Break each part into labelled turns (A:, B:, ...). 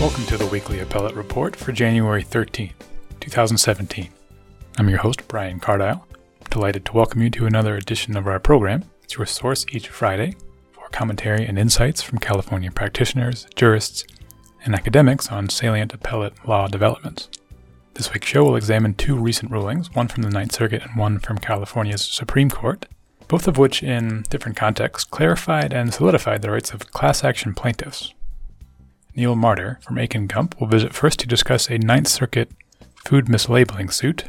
A: Welcome to the weekly appellate report for January 13, 2017. I'm your host, Brian Cardile. Delighted to welcome you to another edition of our program. It's your source each Friday for commentary and insights from California practitioners, jurists, and academics on salient appellate law developments. This week's show will examine two recent rulings, one from the Ninth Circuit and one from California's Supreme Court, both of which, in different contexts, clarified and solidified the rights of class action plaintiffs. Neil Marder from Akin Gump will visit first to discuss a Ninth Circuit food mislabeling suit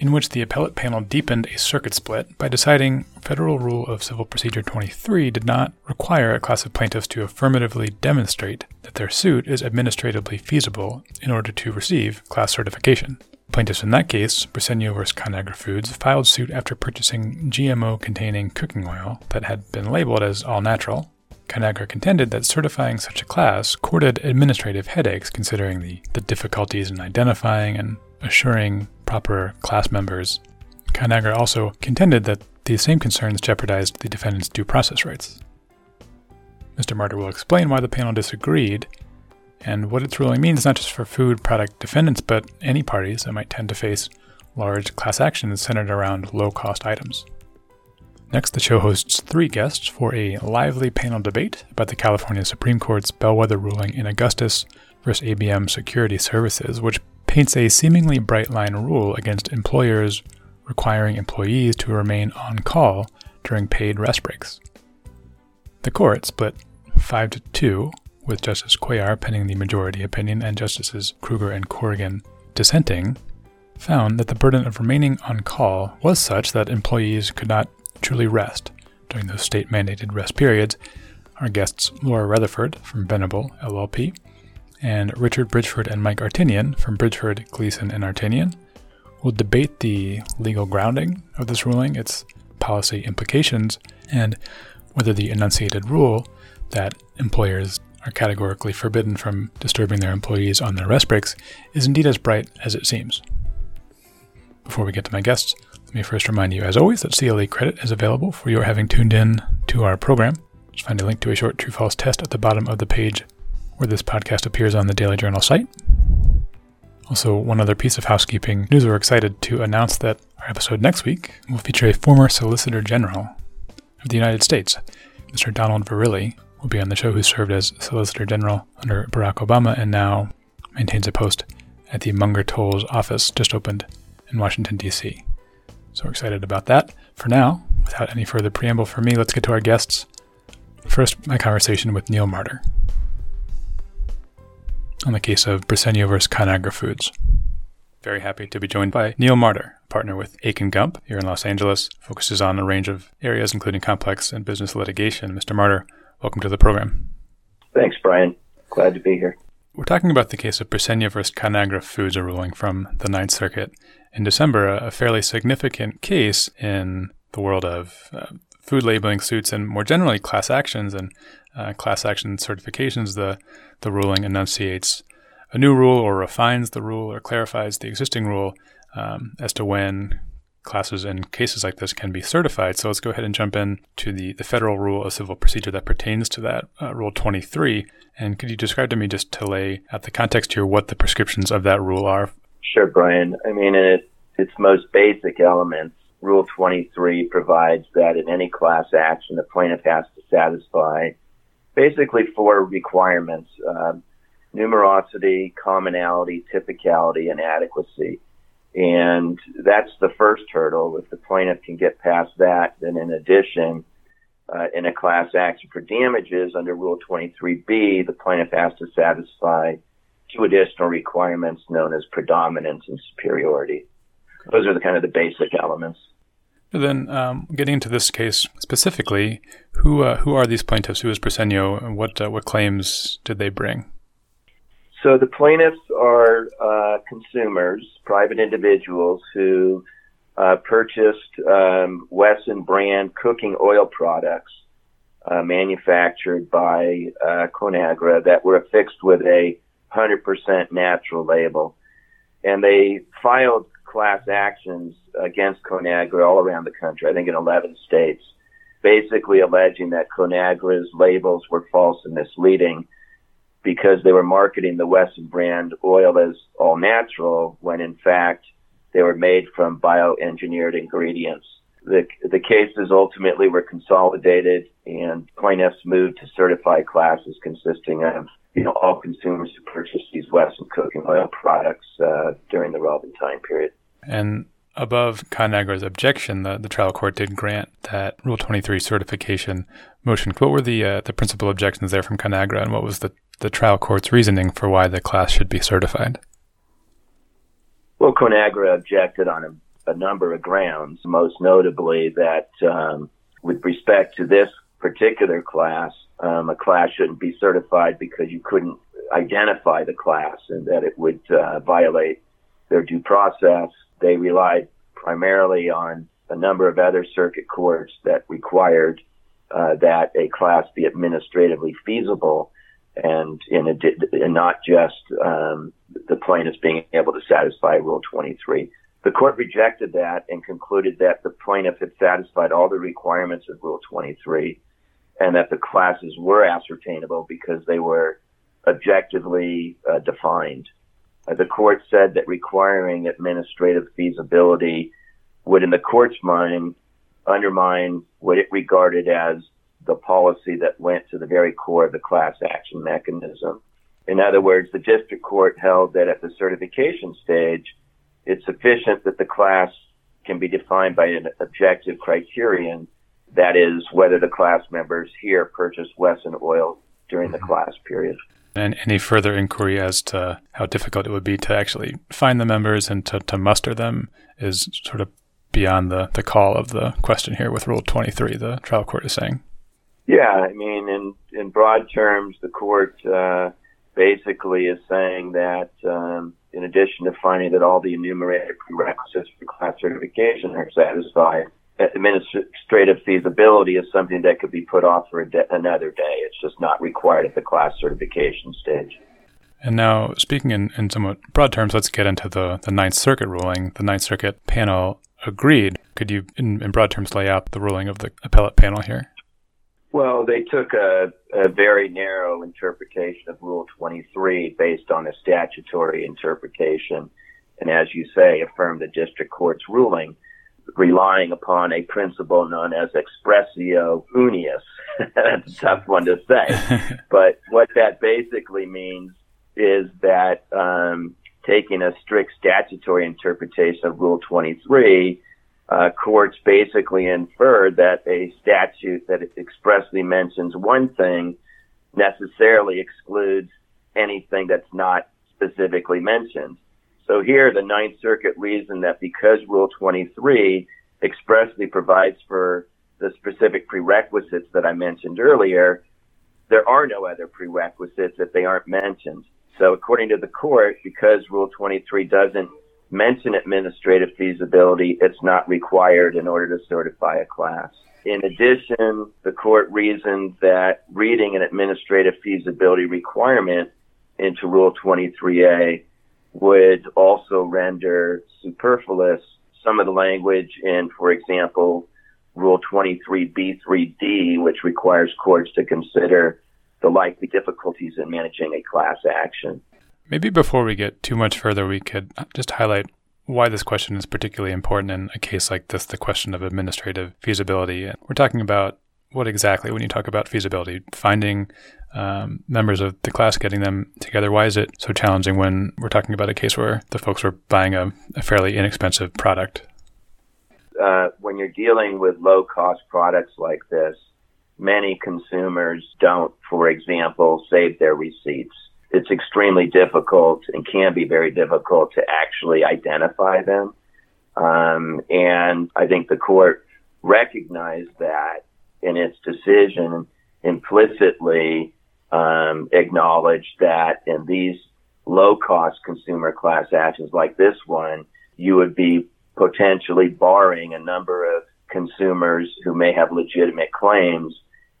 A: in which the appellate panel deepened a circuit split by deciding Federal Rule of Civil Procedure 23 did not require a class of plaintiffs to affirmatively demonstrate that their suit is administratively feasible in order to receive class certification. Plaintiffs in that case, Briseno vs. Conagra Foods, filed suit after purchasing GMO containing cooking oil that had been labeled as all natural. Conagra contended that certifying such a class courted administrative headaches considering the, the difficulties in identifying and assuring proper class members. Conagra also contended that these same concerns jeopardized the defendant's due process rights. Mr. Marder will explain why the panel disagreed and what its ruling means not just for food product defendants, but any parties that might tend to face large class actions centered around low cost items. Next, the show hosts three guests for a lively panel debate about the California Supreme Court's bellwether ruling in Augustus versus ABM Security Services, which paints a seemingly bright line rule against employers requiring employees to remain on call during paid rest breaks. The court split 5 to 2, with Justice Cuellar penning the majority opinion and Justices Kruger and Corrigan dissenting, found that the burden of remaining on call was such that employees could not truly rest during those state mandated rest periods. Our guests, Laura Reathaford from Venable LLP, and Richard Bridgford and Mike Artinian from Bridgford, Gleason, and Artinian will debate the legal grounding of this ruling, its policy implications, and whether the enunciated rule that employers are categorically forbidden from disturbing their employees on their rest breaks is indeed as bright as it seems. Before we get to my guests, let me first remind you, as always, that CLE credit is available for your having tuned in to our program. Just find a link to a short true false test at the bottom of the page where this podcast appears on the Daily Journal site. Also, one other piece of housekeeping news we're excited to announce that our episode next week will feature a former Solicitor General of the United States, Mr. Donald Verrilli, will be on the show, who served as Solicitor General under Barack Obama and now maintains a post at the Munger Tolles office just opened in Washington, D.C. So we're excited about that. For now, without any further preamble for me, let's get to our guests. First, my conversation with Neil Marder on the case of Briseno vs. Conagra Foods. Very happy to be joined by Neil Marder, partner with Akin Gump here in Los Angeles, focuses on a range of areas, including complex and business litigation. Mr. Marder, welcome to the program.
B: Thanks, Brian. Glad to be here.
A: We're talking about the case of Briseno vs. Conagra Foods, a ruling from the Ninth Circuit in December, a fairly significant case in the world of uh, food labeling suits and more generally class actions and uh, class action certifications. The the ruling enunciates a new rule or refines the rule or clarifies the existing rule um, as to when classes in cases like this can be certified. So let's go ahead and jump in to the, the federal rule of civil procedure that pertains to that, uh, Rule 23. And could you describe to me, just to lay out the context here, what the prescriptions of that rule are?
B: Sure, Brian. I mean, in it, its most basic elements, Rule 23 provides that in any class action, the plaintiff has to satisfy basically four requirements um, numerosity, commonality, typicality, and adequacy. And that's the first hurdle. If the plaintiff can get past that, then in addition, uh, in a class action for damages under Rule 23B, the plaintiff has to satisfy two additional requirements known as predominance and superiority. Those are the kind of the basic elements.
A: Then, um, getting into this case specifically, who uh, who are these plaintiffs? Who is Briseno, and what uh, what claims did they bring?
B: So the plaintiffs are uh, consumers, private individuals who uh, purchased um, Wesson brand cooking oil products uh, manufactured by uh, Conagra that were affixed with a 100% natural label, and they filed class actions against Conagra all around the country, I think in 11 states, basically alleging that Conagra's labels were false and misleading. because they were marketing the Wesson brand oil as all natural when in fact they were made from bioengineered ingredients. The, the cases ultimately were consolidated and plaintiffs moved to certified classes consisting of you know all consumers who purchased these Wesson cooking oil products uh, during the relevant time period.
A: And above ConAgra's objection, the, the trial court did grant that Rule 23 certification motion. What were the uh, the principal objections there from ConAgra, and what was the, the trial court's reasoning for why the class should be certified?
B: Well, ConAgra objected on a, a number of grounds, most notably that um, with respect to this particular class, um, a class shouldn't be certified because you couldn't identify the class and that it would uh, violate their due process. They relied primarily on a number of other circuit courts that required uh, that a class be administratively feasible and in a, not just um, the plaintiffs being able to satisfy Rule 23. The court rejected that and concluded that the plaintiff had satisfied all the requirements of Rule 23 and that the classes were ascertainable because they were objectively uh, defined. Uh, the court said that requiring administrative feasibility would, in the court's mind, undermine what it regarded as the policy that went to the very core of the class action mechanism. In other words, the district court held that at the certification stage, it's sufficient that the class can be defined by an objective criterion, that is, whether the class members here purchased Wesson oil during the mm-hmm. class period.
A: And any further inquiry as to how difficult it would be to actually find the members and to, to muster them is sort of beyond the, the call of the question here with Rule 23, the trial court is saying.
B: Yeah, I mean, in, in broad terms, the court uh, basically is saying that um, in addition to finding that all the enumerated prerequisites for class certification are satisfied, administrative feasibility is something that could be put off for de- another day. It's just not required at the class certification stage.
A: And now, speaking in, in somewhat broad terms, let's get into the, the Ninth Circuit ruling. The Ninth Circuit panel agreed. Could you, in, in broad terms, lay out the ruling of the appellate panel here?
B: Well, they took a, a very narrow interpretation of Rule 23 based on a statutory interpretation, and as you say, affirmed the district court's ruling, relying upon a principle known as expressio unius. That's a tough one to say, but what that basically means is that um, taking a strict statutory interpretation of Rule 23 uh, courts basically inferred that a statute that expressly mentions one thing necessarily excludes anything that's not specifically mentioned. So here, the Ninth Circuit reasoned that because Rule 23 expressly provides for the specific prerequisites that I mentioned earlier, there are no other prerequisites if they aren't mentioned. So according to the court, because Rule 23 doesn't mention administrative feasibility, it's not required in order to certify a class. In addition, the court reasoned that reading an administrative feasibility requirement into Rule 23A would also render superfluous some of the language in, for example, Rule 23B3D, which requires courts to consider the likely difficulties in managing a class action.
A: Maybe before we get too much further, we could just highlight why this question is particularly important in a case like this the question of administrative feasibility. We're talking about what exactly, when you talk about feasibility, finding um, members of the class, getting them together. Why is it so challenging when we're talking about a case where the folks were buying a, a fairly inexpensive product?
B: Uh, when you're dealing with low cost products like this, many consumers don't, for example, save their receipts it's extremely difficult and can be very difficult to actually identify them. Um, and I think the court recognized that in its decision implicitly um, that in these low cost consumer class actions like this one, you would be potentially barring a number of consumers who may have legitimate claims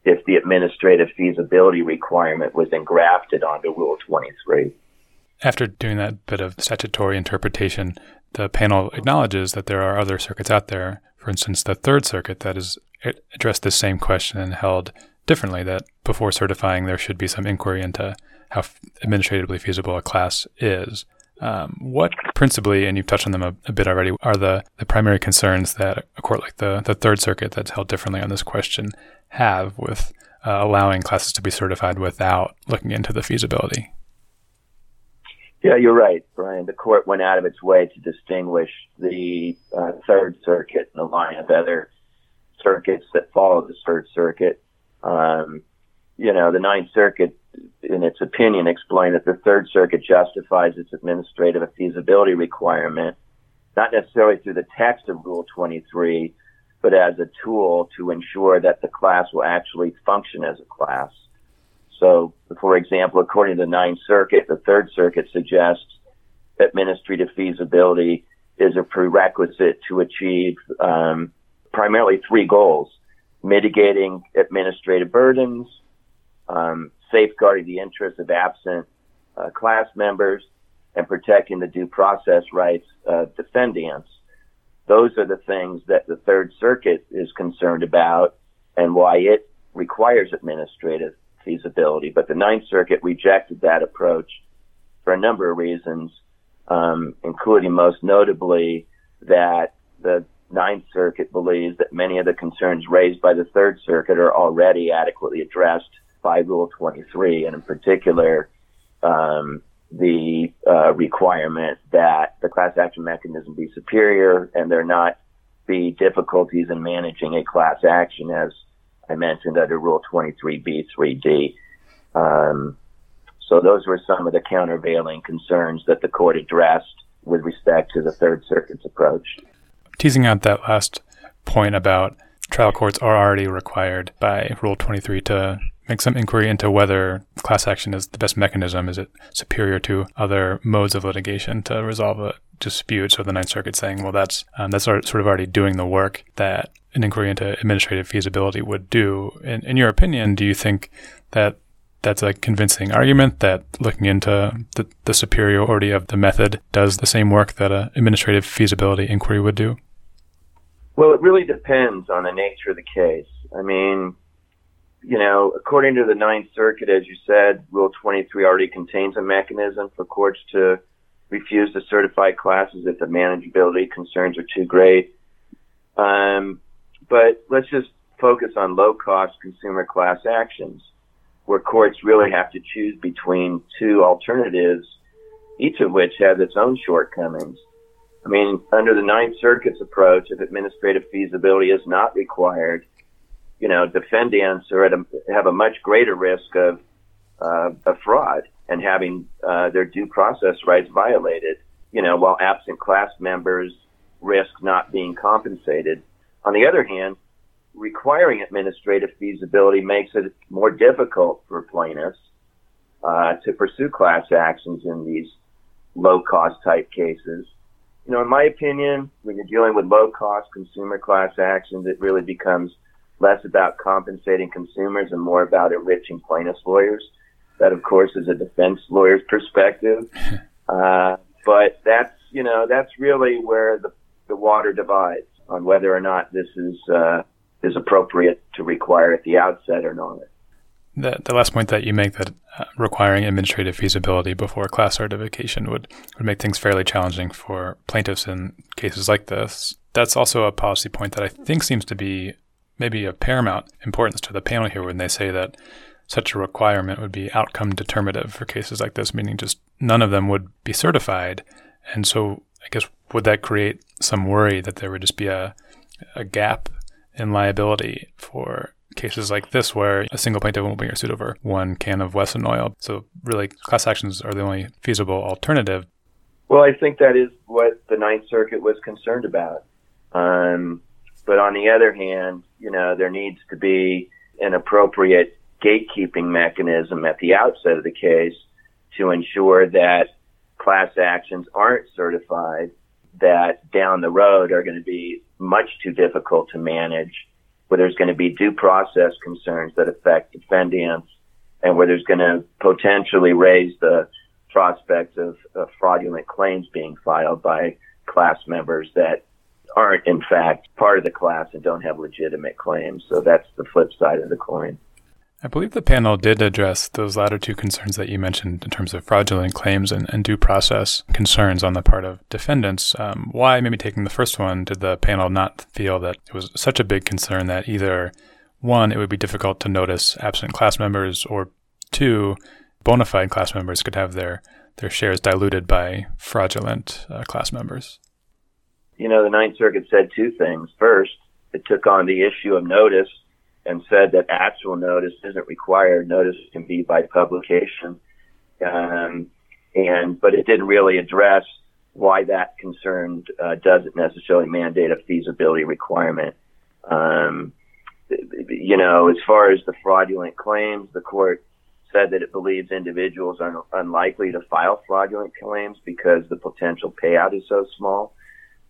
B: if the administrative feasibility requirement was engrafted onto Rule 23.
A: After doing that bit of statutory interpretation, the panel acknowledges that there are other circuits out there, for instance, the Third Circuit, that has addressed the same question and held differently that before certifying, there should be some inquiry into how administratively feasible a class is. Um, what principally, and you've touched on them a, a, bit already, are the, the primary concerns that a court like the, the Third Circuit that's held differently on this question have with uh, allowing classes to be certified without looking into the feasibility?
B: Yeah, you're right, Brian. The court went out of its way to distinguish the uh, Third Circuit and a line of other circuits that follow the Third Circuit. Um, you know, the Ninth Circuit, in its opinion, explained that the Third Circuit justifies its administrative feasibility requirement, not necessarily through the text of Rule 23, but as a tool to ensure that the class will actually function as a class. So, for example, according to the Ninth Circuit, the Third Circuit suggests administrative feasibility is a prerequisite to achieve um, primarily three goals mitigating administrative burdens, um, safeguarding the interests of absent uh, class members, and protecting the due process rights of defendants. Those are the things that the Third Circuit is concerned about and why it requires administrative feasibility. But the Ninth Circuit rejected that approach for a number of reasons, um, including most notably that the Ninth Circuit believes that many of the concerns raised by the Third Circuit are already adequately addressed by Rule 23, and in particular, um, the uh, requirement that the class action mechanism be superior and there not be difficulties in managing a class action as I mentioned under Rule 23B3D. Um, so those were some of the countervailing concerns that the court addressed with respect to the Third Circuit's approach.
A: Teasing out that last point about trial courts are already required by Rule 23 to make some inquiry into whether class action is the best mechanism. Is it superior to other modes of litigation to resolve a dispute? So the Ninth Circuit saying, well, that's um, that's sort of already doing the work that an inquiry into administrative feasibility would do. In, in your opinion, do you think that that's a convincing argument that looking into the, the superiority of the method does the same work that an administrative feasibility inquiry would do?
B: Well, it really depends on the nature of the case. I mean, you know, according to the Ninth Circuit, as you said, Rule 23 already contains a mechanism for courts to refuse to certify classes if the manageability concerns are too great. Um, but let's just focus on low cost consumer class actions where courts really have to choose between two alternatives, each of which has its own shortcomings. I mean, under the Ninth Circuit's approach, if administrative feasibility is not required, you know, defendants are at a, have a much greater risk of, uh, fraud and having uh, their due process rights violated, you know, while absent class members risk not being compensated. On the other hand, requiring administrative feasibility makes it more difficult for plaintiffs uh, to pursue class actions in these low cost type cases. You know, in my opinion, when you're dealing with low cost consumer class actions, it really becomes less about compensating consumers and more about enriching plaintiffs' lawyers. That, of course, is a defense lawyer's perspective. Uh, but that's, you know, that's really where the, the water divides on whether or not this is uh, is appropriate to require at the outset or not.
A: The, the last point that you make that uh, requiring administrative feasibility before class certification would, would make things fairly challenging for plaintiffs in cases like this. That's also a policy point that I think seems to be maybe of paramount importance to the panel here when they say that such a requirement would be outcome determinative for cases like this, meaning just none of them would be certified. And so I guess would that create some worry that there would just be a, a gap in liability for cases like this where a single plaintiff won't bring a suit over one can of Wesson oil. So really class actions are the only feasible alternative.
B: Well, I think that is what the Ninth Circuit was concerned about. Um, but on the other hand, you know, there needs to be an appropriate gatekeeping mechanism at the outset of the case to ensure that class actions aren't certified that down the road are going to be much too difficult to manage, where there's going to be due process concerns that affect defendants, and where there's going to potentially raise the prospect of, of fraudulent claims being filed by class members that aren't in fact part of the class and don't have legitimate claims. So that's the flip side of the coin.
A: I believe the panel did address those latter two concerns that you mentioned in terms of fraudulent claims and, and due process concerns on the part of defendants. Um, why, maybe taking the first one, did the panel not feel that it was such a big concern that either one, it would be difficult to notice absent class members, or two, bona fide class members could have their, their shares diluted by fraudulent uh, class members?
B: You know, the Ninth Circuit said two things. First, it took on the issue of notice and said that actual notice isn't required. Notice can be by publication. Um, and, but it didn't really address why that concern uh, doesn't necessarily mandate a feasibility requirement. Um, you know, as far as the fraudulent claims, the court said that it believes individuals are unlikely to file fraudulent claims because the potential payout is so small.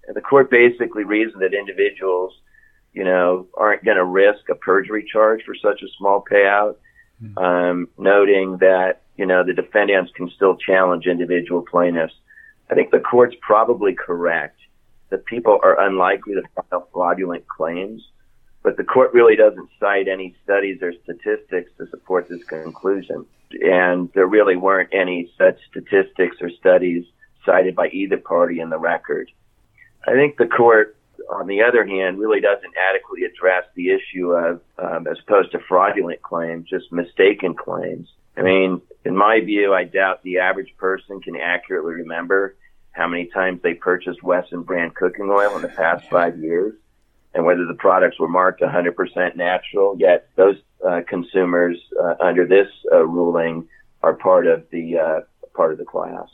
B: And the court basically reasoned that individuals you know, aren't going to risk a perjury charge for such a small payout, mm-hmm. um, noting that, you know, the defendants can still challenge individual plaintiffs. I think the court's probably correct that people are unlikely to file fraudulent claims, but the court really doesn't cite any studies or statistics to support this conclusion. And there really weren't any such statistics or studies cited by either party in the record. I think the court on the other hand, really doesn't adequately address the issue of, um, as opposed to fraudulent claims, just mistaken claims. I mean, in my view, I doubt the average person can accurately remember how many times they purchased Wesson brand cooking oil in the past five years and whether the products were marked 100% natural. Yet those uh, consumers uh, under this uh, ruling are part of the uh, part of the class.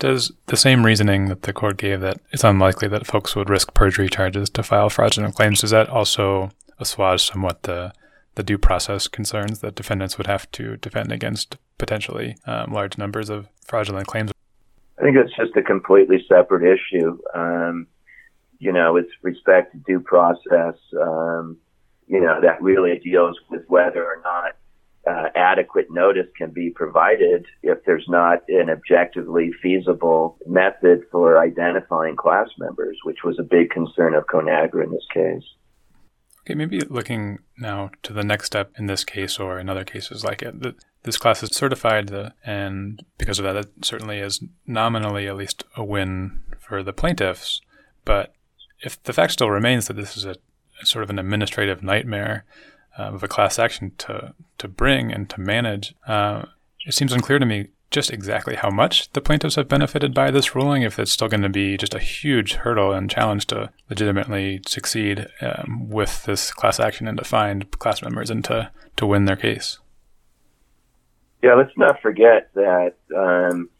A: Does the same reasoning that the court gave that it's unlikely that folks would risk perjury charges to file fraudulent claims, does that also assuage somewhat the the due process concerns that defendants would have to defend against potentially um, large numbers of fraudulent claims?
B: I think it's just a completely separate issue. Um, you know, with respect to due process, um, you know, that really deals with whether or not uh, adequate notice can be provided if there's not an objectively feasible method for identifying class members, which was a big concern of Conagra in this case.
A: Okay, maybe looking now to the next step in this case or in other cases like it. This class is certified, and because of that, it certainly is nominally at least a win for the plaintiffs. But if the fact still remains that this is a sort of an administrative nightmare, uh, of a class action to to bring and to manage. Uh, it seems unclear to me just exactly how much the plaintiffs have benefited by this ruling. If it's still going to be just a huge hurdle and challenge to legitimately succeed um, with this class action and to find class members and to to win their case.
B: Yeah, let's not forget that. Um,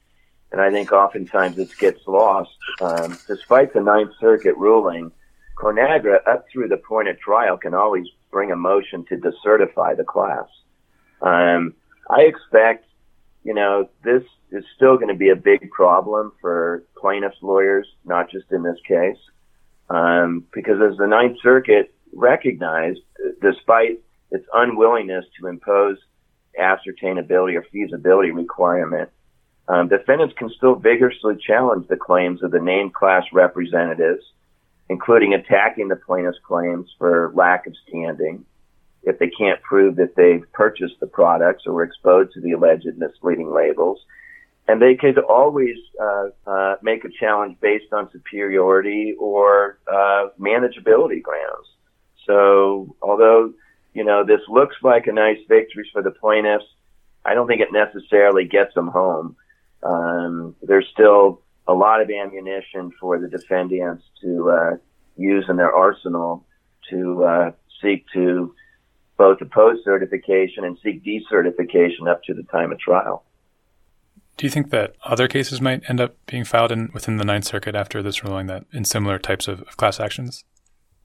B: and I think oftentimes this gets lost. Um, despite the Ninth Circuit ruling, Conagra, up through the point of trial, can always bring a motion to decertify the class. Um, I expect, you know, this is still going to be a big problem for plaintiffs' lawyers, not just in this case, um, because as the Ninth Circuit recognized, despite its unwillingness to impose ascertainability or feasibility requirement, um, defendants can still vigorously challenge the claims of the named class representatives including attacking the plaintiff's claims for lack of standing if they can't prove that they've purchased the products or were exposed to the alleged misleading labels. And they could always uh, uh, make a challenge based on superiority or uh, manageability grounds. So, although you know this looks like a nice victory for the plaintiffs, I don't think it necessarily gets them home. Um, there's still a lot of ammunition for the defendants to uh, use in their arsenal to uh, seek to both oppose certification and seek decertification up to the time of trial.
A: Do you think that other cases might end up being filed in within the Ninth Circuit after this ruling that in similar types of, of class actions?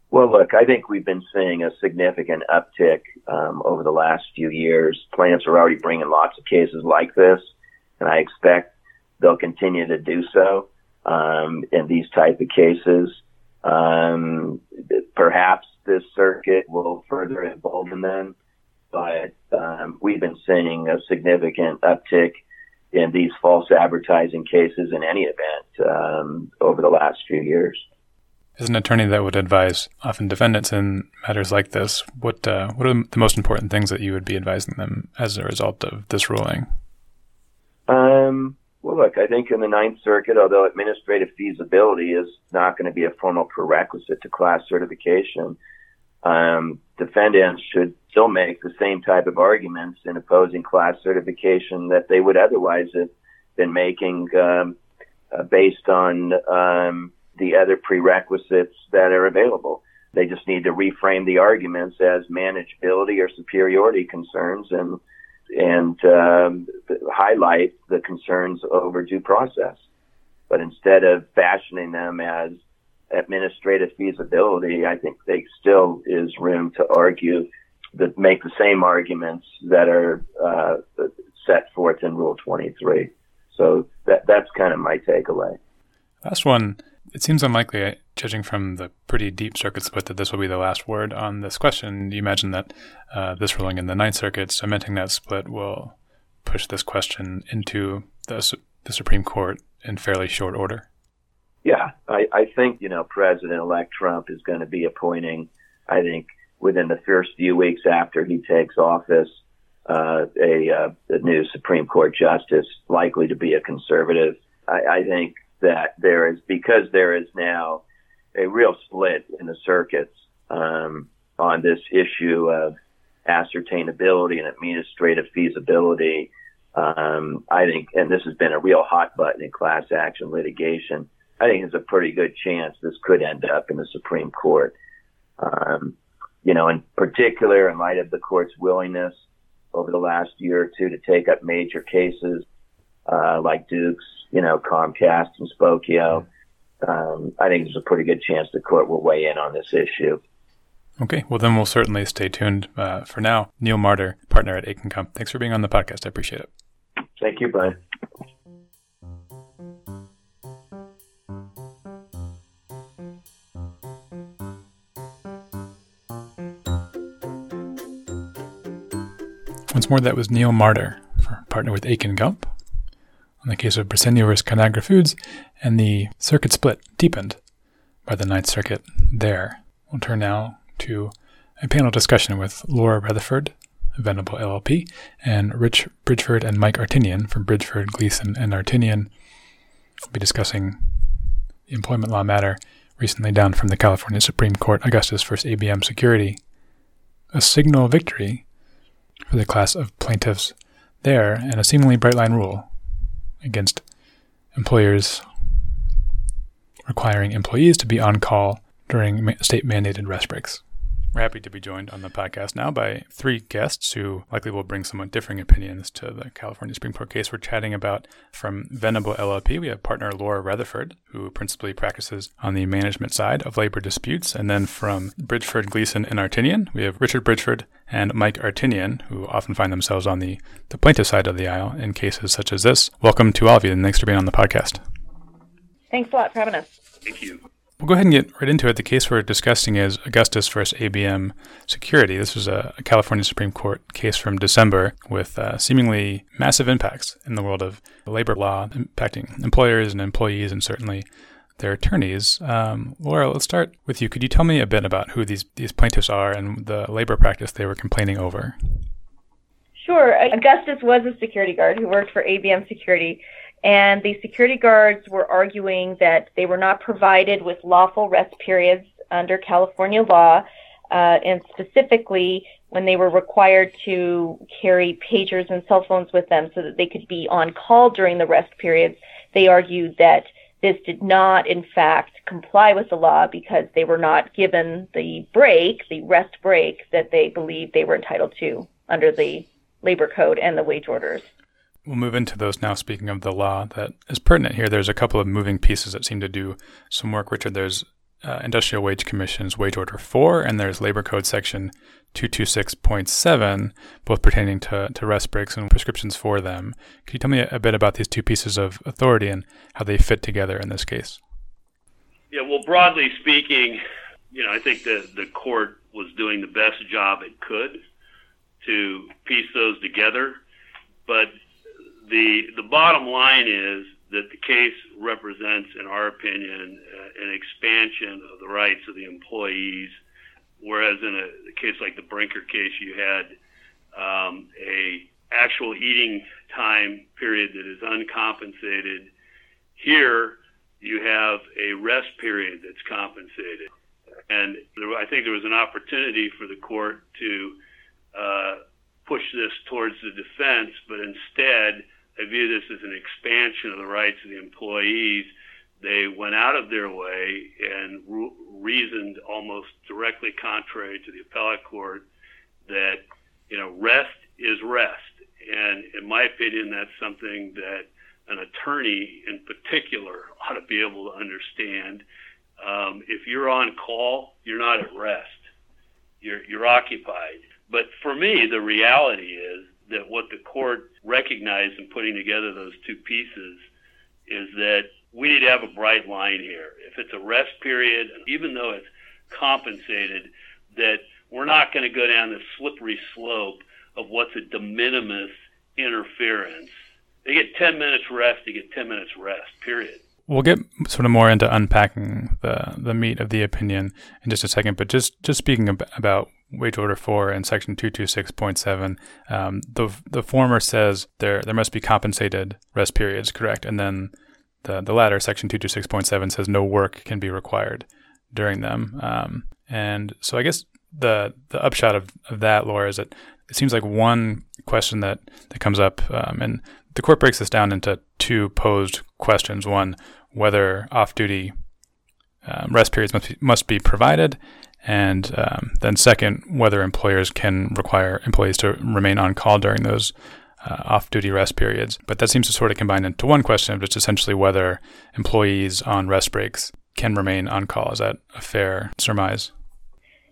B: Well, look, I think we've been seeing a significant uptick um, over the last few years. Plaintiffs are already bringing lots of cases like this, and I expect they'll continue to do so um, in these type of cases. Um, perhaps this circuit will further embolden them, but um, we've been seeing a significant uptick in these false advertising cases in any event um, over the last few years.
A: As an attorney that would advise often defendants in matters like this, what uh, what are the most important things that you would be advising them as a result of this ruling?
B: Um, well, look, I think in the Ninth Circuit, although administrative feasibility is not going to be a formal prerequisite to class certification, um, defendants should still make the same type of arguments in opposing class certification that they would otherwise have been making um, uh, based on um, the other prerequisites that are available. They just need to reframe the arguments as manageability or superiority concerns and and um, highlight the concerns over due process. But instead of fashioning them as administrative feasibility, I think there still is room to argue that make the same arguments that are uh, set forth in Rule 23. So that that's kind of my takeaway.
A: Last one. It seems unlikely, judging from the pretty deep circuit split, that this will be the last word on this question. Do you imagine that uh, this ruling in the Ninth Circuit, cementing that split, will push this question into the, the Supreme Court in fairly short order?
B: Yeah, I, I think, you know, President elect Trump is going to be appointing, I think, within the first few weeks after he takes office, uh, a, uh, a new Supreme Court justice, likely to be a conservative. I, I think that there is, because there is now a real split in the circuits um, on this issue of ascertainability and administrative feasibility. Um, I think, and this has been a real hot button in class action litigation. I think there's a pretty good chance this could end up in the Supreme Court. Um, you know, in particular, in light of the court's willingness over the last year or two to take up major cases uh, like Duke's, you know, Comcast and Spokeo, um, I think there's a pretty good chance the court will weigh in on this issue.
A: Okay, well, then we'll certainly stay tuned. Uh, for now, Neil Marder, partner at Akin Gump, thanks for being on the podcast. I appreciate it.
B: Thank you, Brian.
A: Once more, that was Neil Marder, partner with Akin Gump, on the case of Briseno vs. Conagra Foods, and the circuit split deepened by the Ninth Circuit there. We'll turn now to a panel discussion with Laura Reathaford, Venable LLP, and Rich Bridgford and Mike Artinian from Bridgford, Gleason, and Artinian. We'll be discussing the employment law matter recently down from the California Supreme Court, Augustus v. ABM Security. A signal victory for the class of plaintiffs there and a seemingly bright line rule against employers requiring employees to be on call during state mandated rest breaks. We're happy to be joined on the podcast now by three guests who likely will bring somewhat differing opinions to the California Supreme Court case we're chatting about. From Venable LLP, we have partner Laura Reathaford, who principally practices on the management side of labor disputes. And then from Bridgford, Gleason, and Artinian, we have Richard Bridgford and Mike Artinian, who often find themselves on the, the plaintiff side of the aisle in cases such as this. Welcome to all of you, and thanks for being on the podcast.
C: Thanks a lot for having us.
D: Thank you.
A: We'll go ahead and get right into it. The case we're discussing is Augustus versus ABM Security. This was a, California Supreme Court case from December with uh, seemingly massive impacts in the world of labor law, impacting employers and employees, and certainly their attorneys. Um, Laura, let's start with you. Could you tell me a bit about who these, these plaintiffs are and the labor practice they were complaining over?
C: Sure. Augustus was a security guard who worked for ABM Security and the security guards were arguing that they were not provided with lawful rest periods under California law, uh, and specifically when they were required to carry pagers and cell phones with them so that they could be on call during the rest periods. They argued that this did not, in fact, comply with the law because they were not given the break, the rest break, that they believed they were entitled to under the labor code and the wage orders.
A: We'll move into those now. Speaking of the law that is pertinent here, there's a couple of moving pieces that seem to do some work. Richard, there's uh, Industrial Wage Commission's Wage Order 4, and there's Labor Code Section 226.7, both pertaining to, to rest breaks and prescriptions for them. Can you tell me a bit about these two pieces of authority and how they fit together in this case?
D: Yeah, well, broadly speaking, you know, I think the, the court was doing the best job it could to piece those together. But the the bottom line is that the case represents, in our opinion, uh, an expansion of the rights of the employees, whereas in a, a case like the Brinker case, you had um, a actual eating time period that is uncompensated. Here, you have a rest period that's compensated. And there, I think there was an opportunity for the court to uh, push this towards the defense, but instead, I view this as an expansion of the rights of the employees. They went out of their way and re- reasoned almost directly contrary to the appellate court that you know rest is rest, and in my opinion, that's something that an attorney in particular ought to be able to understand. Um, if you're on call, you're not at rest. You're, you're occupied. But for me, the reality is that what the court recognized in putting together those two pieces is that we need to have a bright line here. If it's a rest period, even though it's compensated, that we're not going to go down the slippery slope of what's a de minimis interference. They get 10 minutes rest, they get 10 minutes rest, period.
A: We'll get sort of more into unpacking the, the meat of the opinion in just a second, but just, just speaking about Wage Order 4 and Section 226.7, um, the, the former says there, there must be compensated rest periods, correct? And then the, the latter, Section 226.7, says no work can be required during them. Um, and so I guess the the upshot of, of that, Laura, is that it seems like one question that, that comes up, um, and the court breaks this down into two posed questions. One, whether off duty um, rest periods must be, must be provided, and um, then second, whether employers can require employees to remain on call during those uh, off duty rest periods. But that seems to sort of combine into one question, which is essentially whether employees on rest breaks can remain on call. Is that a fair surmise?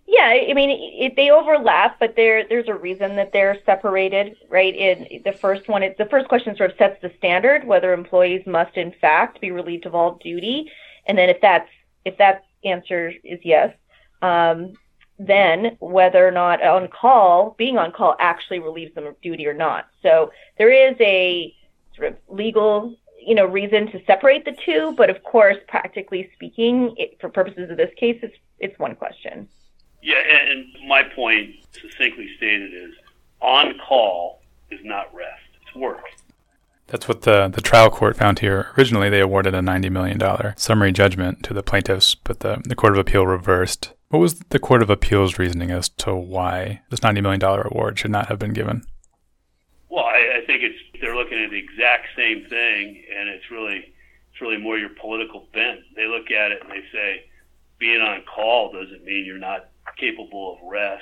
C: Yeah, I mean, it, they overlap, but there there's a reason that they're separated, right? In the first one, it, the first question sort of sets the standard whether employees must in fact be relieved of all duty, and then if that's if that answer is yes, um, then whether or not on call being on call actually relieves them of duty or not. So there is a sort of legal you know reason to separate the two, but of course, practically speaking, it, for purposes of this case, it's it's one question.
D: Yeah, and my point, succinctly stated, is on call is not rest; it's work.
A: That's what the, the trial court found here. Originally, they awarded a $90 million summary judgment to the plaintiffs, but the, the Court of Appeal reversed. What was the Court of Appeal's reasoning as to why this $90 million award should not have been given?
D: Well, I, I think it's they're looking at the exact same thing, and it's really it's really more your political bent. They look at it and they say, being on call doesn't mean you're not capable of rest,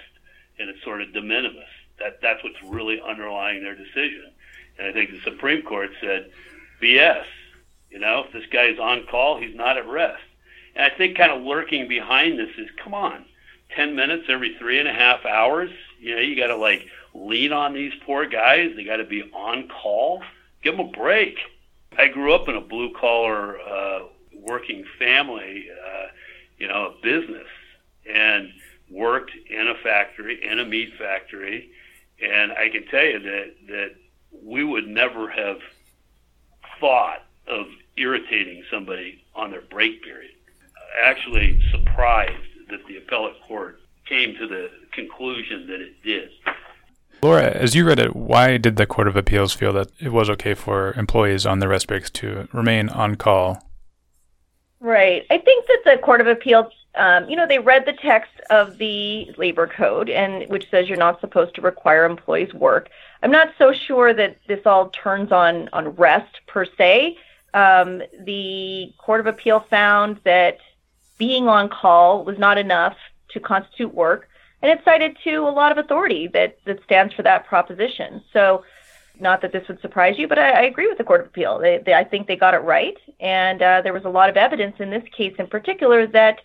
D: and it's sort of de minimis. That that's what's really underlying their decision. And I think the Supreme Court said, BS. You know, if this guy's on call, he's not at rest. And I think kind of lurking behind this is, come on, ten minutes every three and a half hours. You know, you got to like lean on these poor guys. They got to be on call. Give them a break. I grew up in a blue collar uh, working family, uh, you know, a business, and worked in a factory, in a meat factory, and I can tell you that that we would never have thought of irritating somebody on their break period. Actually, surprised that the appellate court came to the conclusion that it did.
A: Laura, as you read it, why did the Court of Appeals feel that it was okay for employees on their rest breaks to remain on call?
C: Right. I think that the Court of Appeals um, you know, they read the text of the labor code, and which says you're not supposed to require employees work. I'm not so sure that this all turns on on rest per se. Um, the Court of Appeal found that being on call was not enough to constitute work, and it cited to a lot of authority that that stands for that proposition. So. Not that this would surprise you, but I, I agree with the Court of Appeal. They, they, I think they got it right, and uh, there was a lot of evidence in this case, in particular, that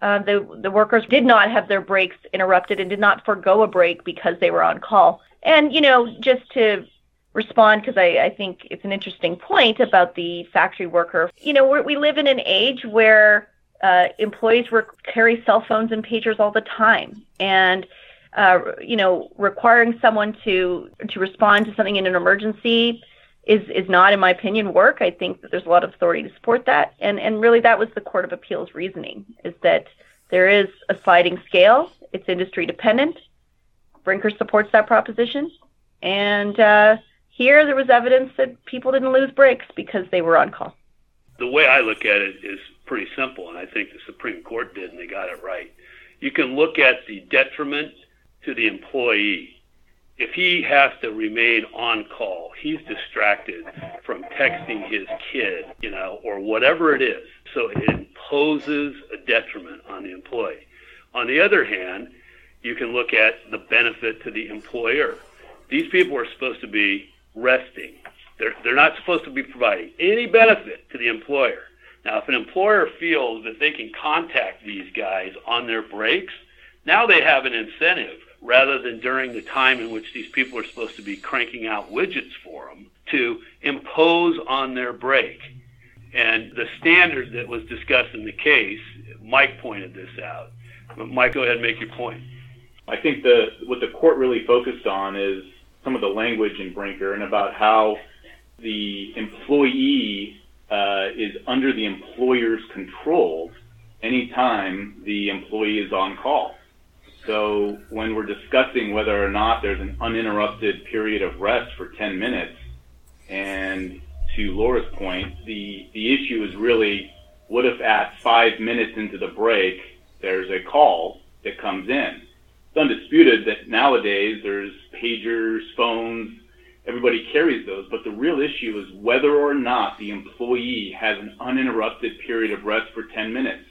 C: uh, the the workers did not have their breaks interrupted and did not forego a break because they were on call. And you know, just to respond because I, I think it's an interesting point about the factory worker. You know, we live in an age where uh, employees carry cell phones and pagers all the time, and uh, you know, requiring someone to to respond to something in an emergency is is not, in my opinion, work. I think that there's a lot of authority to support that, and and really that was the Court of Appeals reasoning is that there is a sliding scale. It's industry dependent. Brinker supports that proposition, and uh, here there was evidence that people didn't lose breaks because they were on call.
D: The way I look at it is pretty simple, and I think the Supreme Court did, and they got it right. You can look at the detriment to the employee if he has to remain on call, he's distracted from texting his kid, you know, or whatever it is. So it imposes a detriment on the employee. On the other hand, you can look at the benefit to the employer. These people are supposed to be resting. They're, they're not supposed to be providing any benefit to the employer. Now, if an employer feels that they can contact these guys on their breaks, now they have an incentive rather than during the time in which these people are supposed to be cranking out widgets for them to impose on their break. And the standard that was discussed in the case, Mike pointed this out. Mike, go ahead and make your point.
E: I think the what the court really focused on is some of the language in Brinker and about how the employee uh, is under the employer's control anytime the employee is on call. So when we're discussing whether or not there's an uninterrupted period of rest for 10 minutes, and to Laura's point, the, the issue is really what if at five minutes into the break, there's a call that comes in? It's undisputed that nowadays there's pagers, phones, everybody carries those, but the real issue is whether or not the employee has an uninterrupted period of rest for 10 minutes.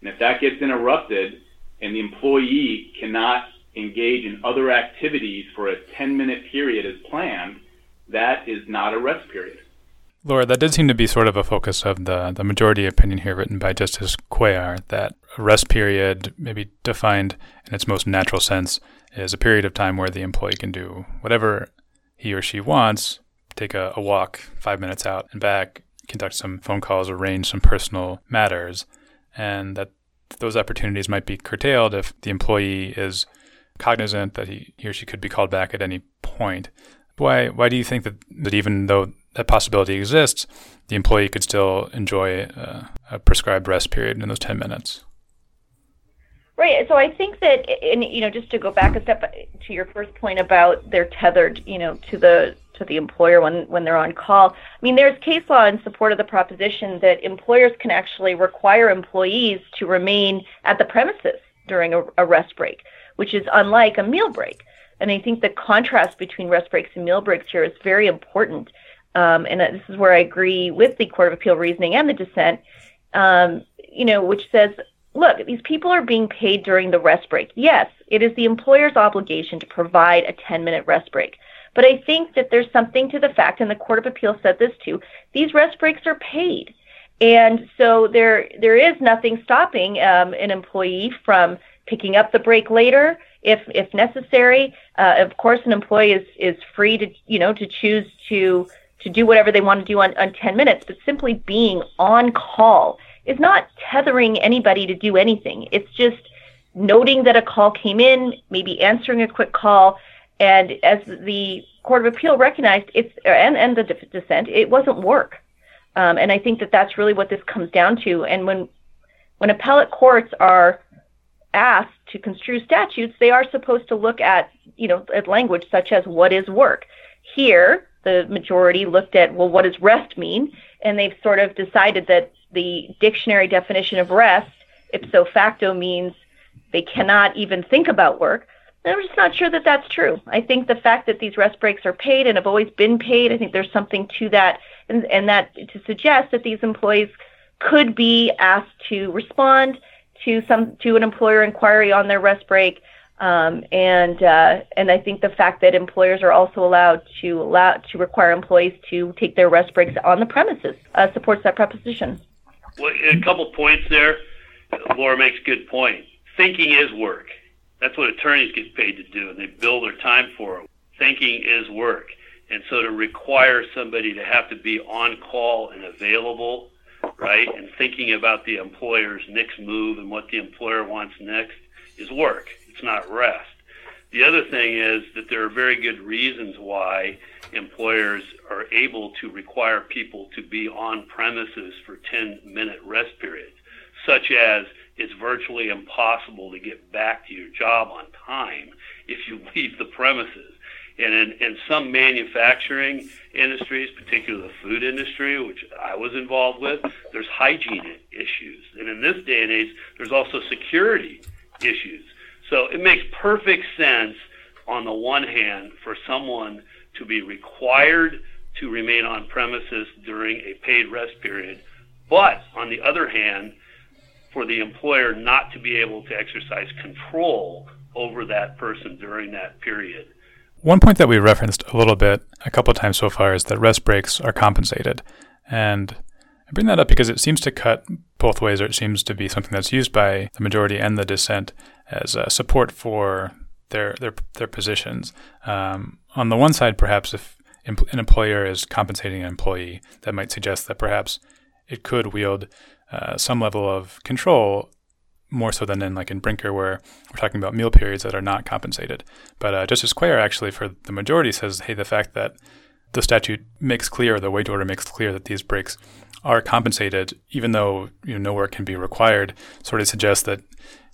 E: And if that gets interrupted, and the employee cannot engage in other activities for a 10 minute period as planned, that is not a rest period.
A: Laura, that did seem to be sort of a focus of the, the majority opinion here written by Justice Cuellar that a rest period, maybe defined in its most natural sense, is a period of time where the employee can do whatever he or she wants, take a, a walk five minutes out and back, conduct some phone calls, arrange some personal matters, and that those opportunities might be curtailed if the employee is cognizant that he, he or she could be called back at any point. Why why do you think that, that even though that possibility exists, the employee could still enjoy a, a prescribed rest period in those 10 minutes?
C: Right. So I think that, and you know, just to go back a step to your first point about they're tethered, you know, to the to the employer when when they're on call. I mean, there's case law in support of the proposition that employers can actually require employees to remain at the premises during a, a rest break, which is unlike a meal break. And I think the contrast between rest breaks and meal breaks here is very important. Um, and this is where I agree with the Court of Appeal reasoning and the dissent, um, you know, which says, look, these people are being paid during the rest break. Yes, it is the employer's obligation to provide a 10 minute rest break. But I think that there's something to the fact, and the Court of Appeal said this too, these rest breaks are paid. And so there there is nothing stopping um, an employee from picking up the break later if if necessary. Uh, of course, an employee is is free to you know to choose to to do whatever they want to do on, on 10 minutes, but simply being on call is not tethering anybody to do anything. It's just noting that a call came in, maybe answering a quick call, and as the Court of Appeal recognized, it's and and the dissent, it wasn't work. Um, and I think that that's really what this comes down to. And when when appellate courts are asked to construe statutes, they are supposed to look at you know at language such as what is work. Here, the majority looked at well, what does rest mean? And they've sort of decided that the dictionary definition of rest, ipso facto, means they cannot even think about work. I'm just not sure that that's true. I think the fact that these rest breaks are paid and have always been paid, I think there's something to that, and, and that to suggest that these employees could be asked to respond to some to an employer inquiry on their rest break. Um, and uh, and I think the fact that employers are also allowed to allow to require employees to take their rest breaks on the premises uh, supports that proposition.
D: Well, a couple points there. Laura makes a good point. Thinking is work. That's what attorneys get paid to do, and they bill their time for it. Thinking is work. And so to require somebody to have to be on call and available, right, and thinking about the employer's next move and what the employer wants next is work. It's not rest. The other thing is that there are very good reasons why employers are able to require people to be on premises for 10 minute rest periods, such as it's virtually impossible to get back to your job on time if you leave the premises. And in, in some manufacturing industries, particularly the food industry, which I was involved with, there's hygiene issues. And in this day and age, there's also security issues. So it makes perfect sense on the one hand for someone to be required to remain on premises during a paid rest period, but on the other hand, for the employer not to be able to exercise control over that person during that period.
A: One point that we referenced a little bit a couple of times so far is that rest breaks are compensated. And I bring that up because it seems to cut both ways, or it seems to be something that's used by the majority and the dissent as uh, support for their their their positions. Um, on the one side, perhaps if an employer is compensating an employee, that might suggest that perhaps it could wield uh, some level of control more so than in like in Brinker where we're talking about meal periods that are not compensated. But uh, Justice Cuellar actually for the majority says, hey, the fact that the statute makes clear, the wage order makes clear that these breaks are compensated, even though you know no work can be required, sort of suggests that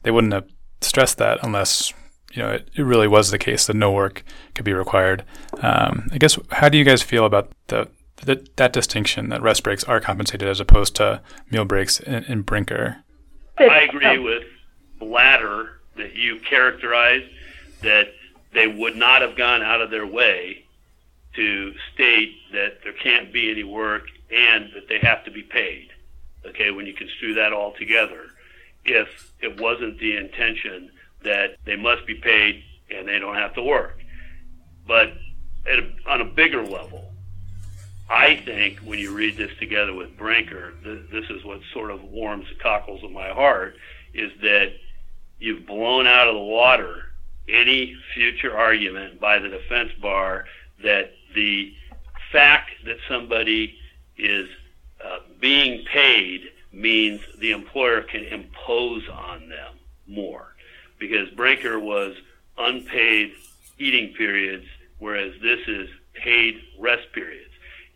A: they wouldn't have stressed that unless you know, it, it really was the case that no work could be required. Um, I guess, how do you guys feel about the, the, that distinction that rest breaks are compensated as opposed to meal breaks in, in Brinker?
D: I agree with latter that you characterized that they would not have gone out of their way to state that there can't be any work and that they have to be paid. Okay, when you construe that all together, if it wasn't the intention that they must be paid and they don't have to work. But a, on a bigger level, I think when you read this together with Brinker, th- this is what sort of warms the cockles of my heart, is that you've blown out of the water any future argument by the defense bar that the fact that somebody is uh, being paid means the employer can impose on them more because Brinker was unpaid eating periods, whereas this is paid rest periods.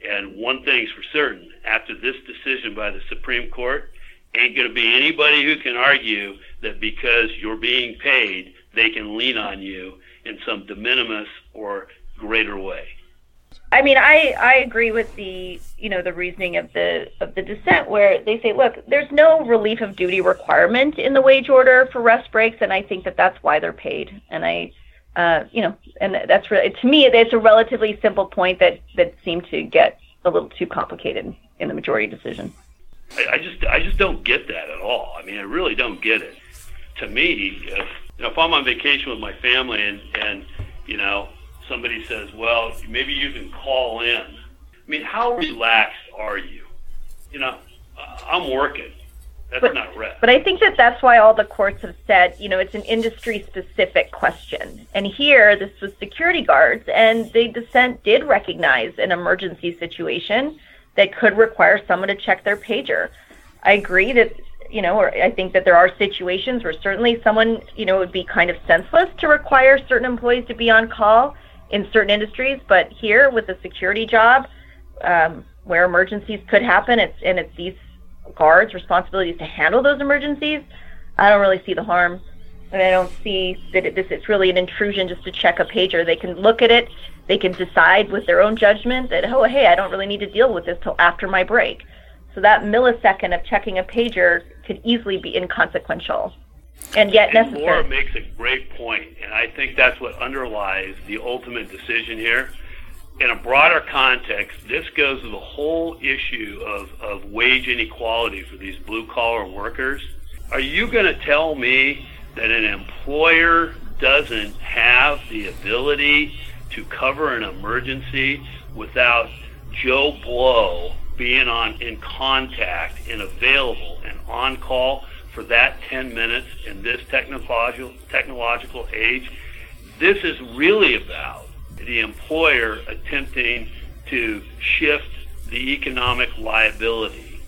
D: And one thing's for certain, after this decision by the Supreme Court, ain't going to be anybody who can argue that because you're being paid, they can lean on you in some de minimis or greater way.
C: I mean, I, I agree with the you know the reasoning of the of the dissent where they say, look, there's no relief of duty requirement in the wage order for rest breaks, and I think that that's why they're paid. And I, uh, you know, and that's really to me, it's a relatively simple point that that seemed to get a little too complicated in the majority decision.
D: I, I just I just don't get that at all. I mean, I really don't get it. To me, if you know, if I'm on vacation with my family and and you know somebody says, well, maybe you can call in. I mean, how relaxed are you? You know, I'm working. That's
C: but,
D: not rest.
C: But I think that that's why all the courts have said, you know, it's an industry specific question. And here, this was security guards, and the dissent did recognize an emergency situation that could require someone to check their pager. I agree that, you know, or I think that there are situations where certainly someone, you know, would be kind of senseless to require certain employees to be on call in certain industries, but here with a security job, um, where emergencies could happen, it's and it's these guards' responsibilities to handle those emergencies. I don't really see the harm, and I don't see that it, this it's really an intrusion just to check a pager. They can look at it, they can decide with their own judgment that oh hey, I don't really need to deal with this till after my break. So that millisecond of checking a pager could easily be inconsequential and yet
D: and
C: necessary.
D: Laura makes a great point, and I think that's what underlies the ultimate decision here. In a broader context, this goes to the whole issue of, of wage inequality for these blue collar workers. Are you going to tell me that an employer doesn't have the ability to cover an emergency without Joe Blow being on in contact and available and on call for that 10 minutes in this technological, technological age. This is really about the employer attempting to shift the economic liability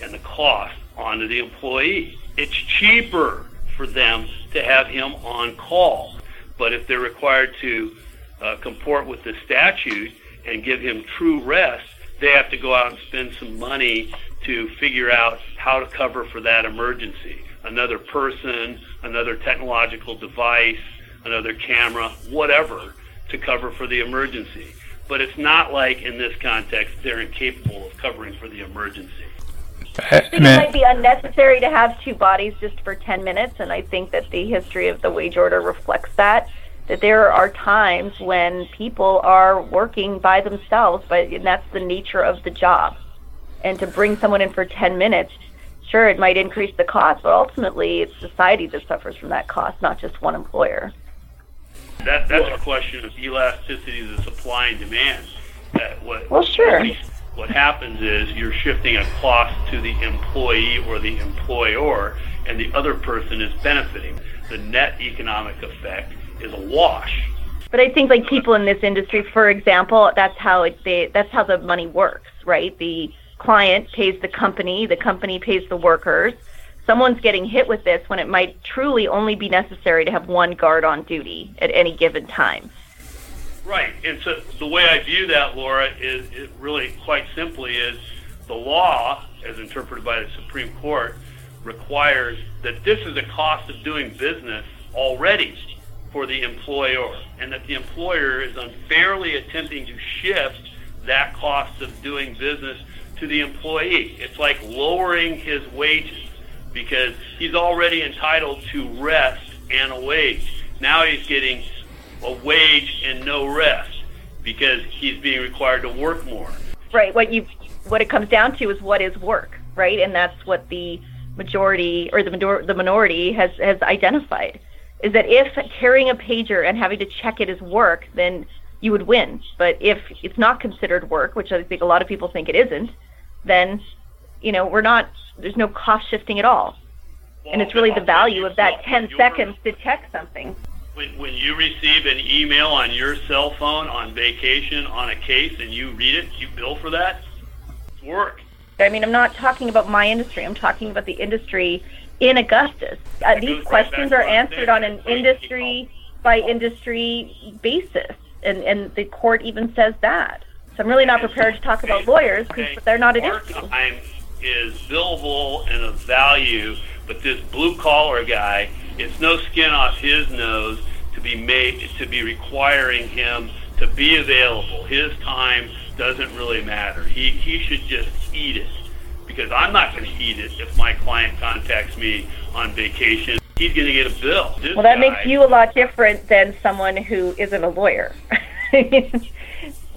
D: and the cost onto the employee. It's cheaper for them to have him on call. But if they're required to uh, comport with the statute, and give him true rest, they have to go out and spend some money to figure out how to cover for that emergency. Another person, another technological device, another camera, whatever, to cover for the emergency. But it's not like in this context they're incapable of covering for the emergency.
C: I think it might be unnecessary to have two bodies just for 10 minutes, and I think that the history of the wage order reflects that. That there are times when people are working by themselves, but and that's the nature of the job. And to bring someone in for 10 minutes, sure, it might increase the cost, but ultimately it's society that suffers from that cost, not just one employer.
D: That, that's a question of elasticity of the supply and demand. That what,
C: well, sure.
D: What happens is you're shifting a cost to the employee or the employer, and the other person is benefiting. The net economic effect is a wash.
C: But I think like people in this industry, for example, that's how it they, that's how the money works, right? The client pays the company, the company pays the workers. Someone's getting hit with this when it might truly only be necessary to have one guard on duty at any given time.
D: Right, and so the way I view that, Laura, is it really quite simply is the law, as interpreted by the Supreme Court, requires that this is a cost of doing business already for the employer, and that the employer is unfairly attempting to shift that cost of doing business to the employee. It's like lowering his wages because he's already entitled to rest and a wage. Now he's getting a wage and no rest because he's being required to work more.
C: Right. What you what it comes down to is what is work, right? And that's what the majority or the the minority has has identified is that if carrying a pager and having to check it is work, then you would win. But if it's not considered work, which I think a lot of people think it isn't, then you know we're not. There's no cost shifting at all, well, and it's really the value of that 10 seconds to check something.
D: When, when you receive an email on your cell phone on vacation on a case and you read it, you bill for that. It's work.
C: I mean, I'm not talking about my industry. I'm talking about the industry in Augustus. Uh, these questions are answered on an industry by industry basis, and and the court even says that. So I'm really not prepared to talk about lawyers because they're not an issue.
D: Time is billable and of value, but this blue collar guy it's no skin off his nose to be made to be requiring him to be available. His time doesn't really matter. He he should just eat it because I'm not going to eat it if my client contacts me on vacation. He's going to get a bill.
C: This well, that guy, makes you a lot different than someone who isn't a lawyer.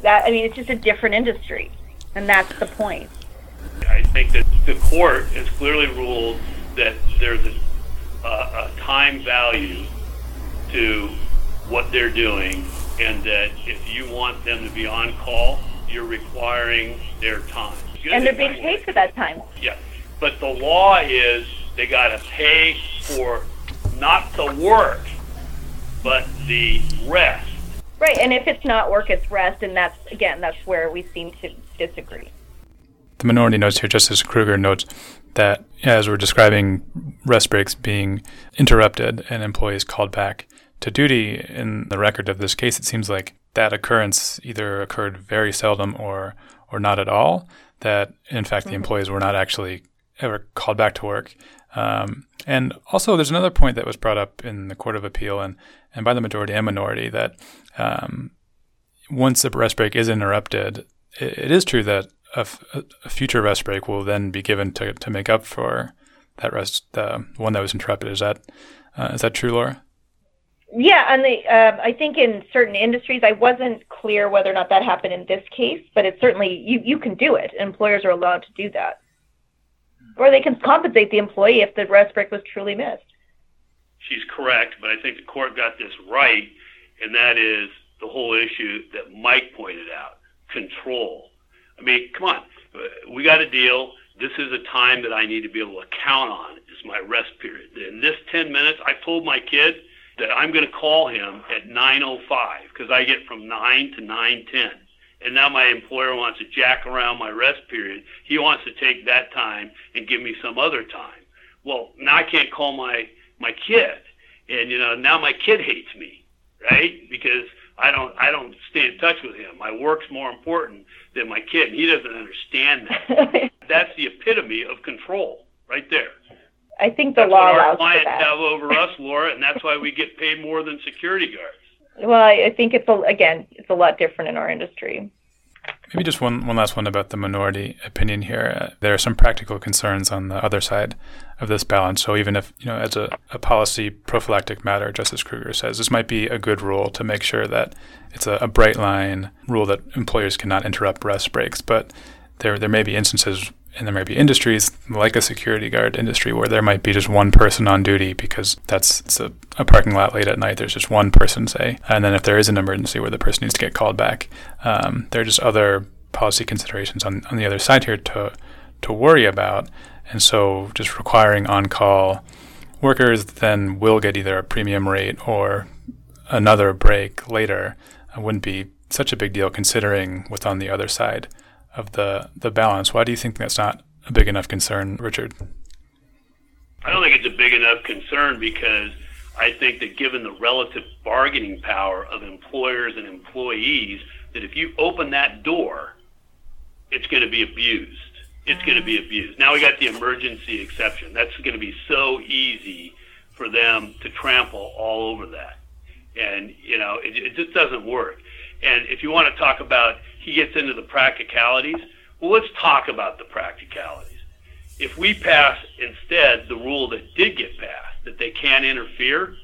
C: that I mean, it's just a different industry, and that's the point.
D: I think that the court has clearly ruled that there's a a time value to what they're doing, and that if you want them to be on call, you're requiring their time.
C: And they're being paid for that time.
D: Yeah, but the law is they got to pay for not the work, but the rest.
C: Right, and if it's not work, it's rest, and that's again, that's where we seem to disagree.
A: The minority notes here, Justice Kruger notes that as we're describing rest breaks being interrupted and employees called back to duty in the record of this case, it seems like that occurrence either occurred very seldom or or not at all. That in fact mm-hmm. the employees were not actually ever called back to work. Um, and also, there's another point that was brought up in the Court of Appeal and, and by the majority and minority that um, once a rest break is interrupted, it, it is true that a, a future rest break will then be given to, to make up for that rest, the one that was interrupted. Is that uh, is that true, Laura?
C: Yeah, and the uh, I think in certain industries, I wasn't clear whether or not that happened in this case, but it's certainly you you can do it. Employers are allowed to do that, or they can compensate the employee if the rest break was truly missed.
D: She's correct, but I think the court got this right, and that is the whole issue that Mike pointed out: control. I mean, come on. We got a deal. This is a time that I need to be able to count on is my rest period. In this 10 minutes, I told my kid that I'm going to call him at 9.05 because I get from 9 to 9.10. And now my employer wants to jack around my rest period. He wants to take that time and give me some other time. Well, now I can't call my, my kid. And, you know, now my kid hates me, right? Because I don't I don't stay in touch with him. My work's more important than my kid. And he doesn't understand that. That's the epitome of control right there.
C: I think the
D: that's
C: law
D: what our
C: allows
D: clients
C: for that.
D: have over us, Laura, and that's why we get paid more than security guards.
C: Well, I, I think it's a, again, it's a lot different in our industry.
A: Maybe just one, one last one about the minority opinion here. Uh, there are some practical concerns on the other side of this balance. So even if, you know, as a, a policy prophylactic matter, Justice Kruger says this might be a good rule to make sure that it's a, a bright line rule that employers cannot interrupt rest breaks. But there there may be instances and there might be industries like a security guard industry where there might be just one person on duty because that's it's a, a parking lot late at night. There's just one person, say, and then if there is an emergency where the person needs to get called back, um, there are just other policy considerations on, on the other side here to to worry about. And so, just requiring on-call workers then will get either a premium rate or another break later wouldn't be such a big deal considering what's on the other side of the the balance. Why do you think that's not a big enough concern, Richard?
D: I don't think it's a big enough concern because I think that given the relative bargaining power of employers and employees, that if you open that door, it's going to be abused. It's going to be abused. Now we got the emergency exception. That's going to be so easy for them to trample all over that. And, you know, it, it just doesn't work. And if you want to talk about, he gets into the practicalities, well, let's talk about the practicalities. If we pass instead the rule that did get passed, that they can't interfere,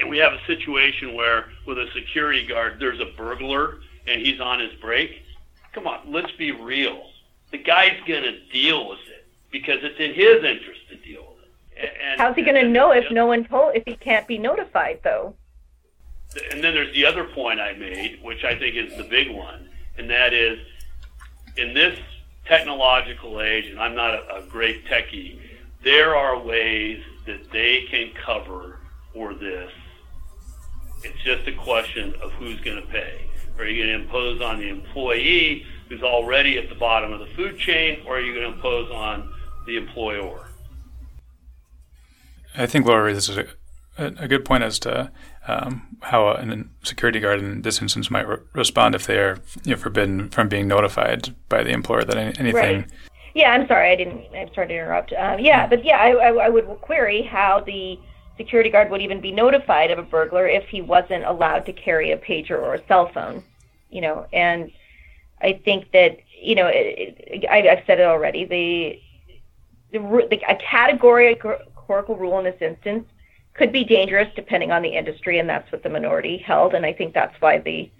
D: and we have a situation where with a security guard, there's a burglar and he's on his break, come on, let's be real. The guy's going to deal with it because it's in his interest to deal with it. And,
C: How's he going to know if no one told, if he can't be notified though?
D: and then there's the other point I made, which I think is the big one, and that is in this technological age, and I'm not a, a great techie, there are ways that they can cover for this. It's just a question of who's going to pay. Are you going to impose on the employee who's already at the bottom of the food chain, or are you going to impose on the employer?
A: I think Laura raises a, a good point as to um, how a security guard in this instance might re- respond if they are you know, forbidden from being notified by the employer that any, anything.
C: Right. Yeah, I'm sorry, I didn't. I'm sorry to interrupt. Um, yeah, but yeah, I, I, I would query how the security guard would even be notified of a burglar if he wasn't allowed to carry a pager or a cell phone. You know, and I think that you know, it, it, I, I've said it already. The the, the a categorical rule in this instance could be dangerous depending on the industry, and that's what the minority held. And I think that's why the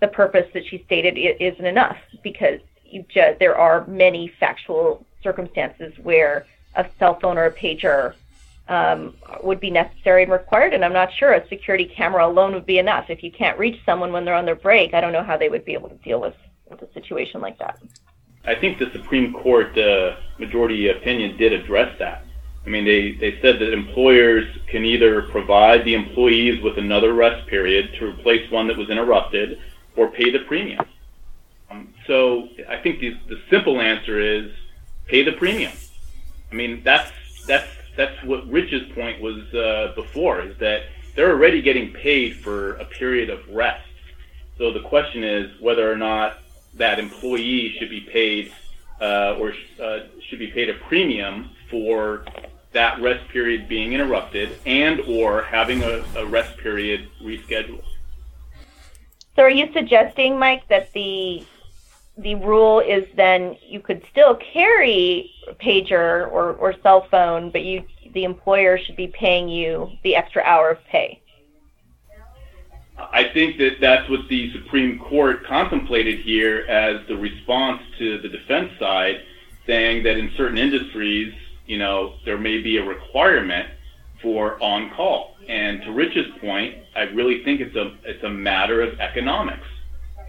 C: the purpose that she stated isn't enough because just there are many factual circumstances where a cell phone or a pager um, would be necessary and required, and I'm not sure a security camera alone would be enough. If you can't reach someone when they're on their break, I don't know how they would be able to deal with, with a situation like that.
E: I think the Supreme Court uh, majority opinion did address that. I mean, they, they said that employers can either provide the employees with another rest period to replace one that was interrupted or pay the premium. Um, so I think the, the simple answer is pay the premium. I mean, that's, that's, that's what Rich's point was uh, before, is that they're already getting paid for a period of rest. So the question is whether or not that employee should be paid uh, or uh, should be paid a premium for that rest period being interrupted and or having a, a rest period rescheduled.
C: So are you suggesting, Mike, that the the rule is then you could still carry a pager or, or cell phone, but you the employer should be paying you the extra hour of pay?
E: I think that that's what the Supreme Court contemplated here as the response to the defense side, saying that in certain industries, you know, there may be a requirement for on call. And to Rich's point, I really think it's a it's a matter of economics.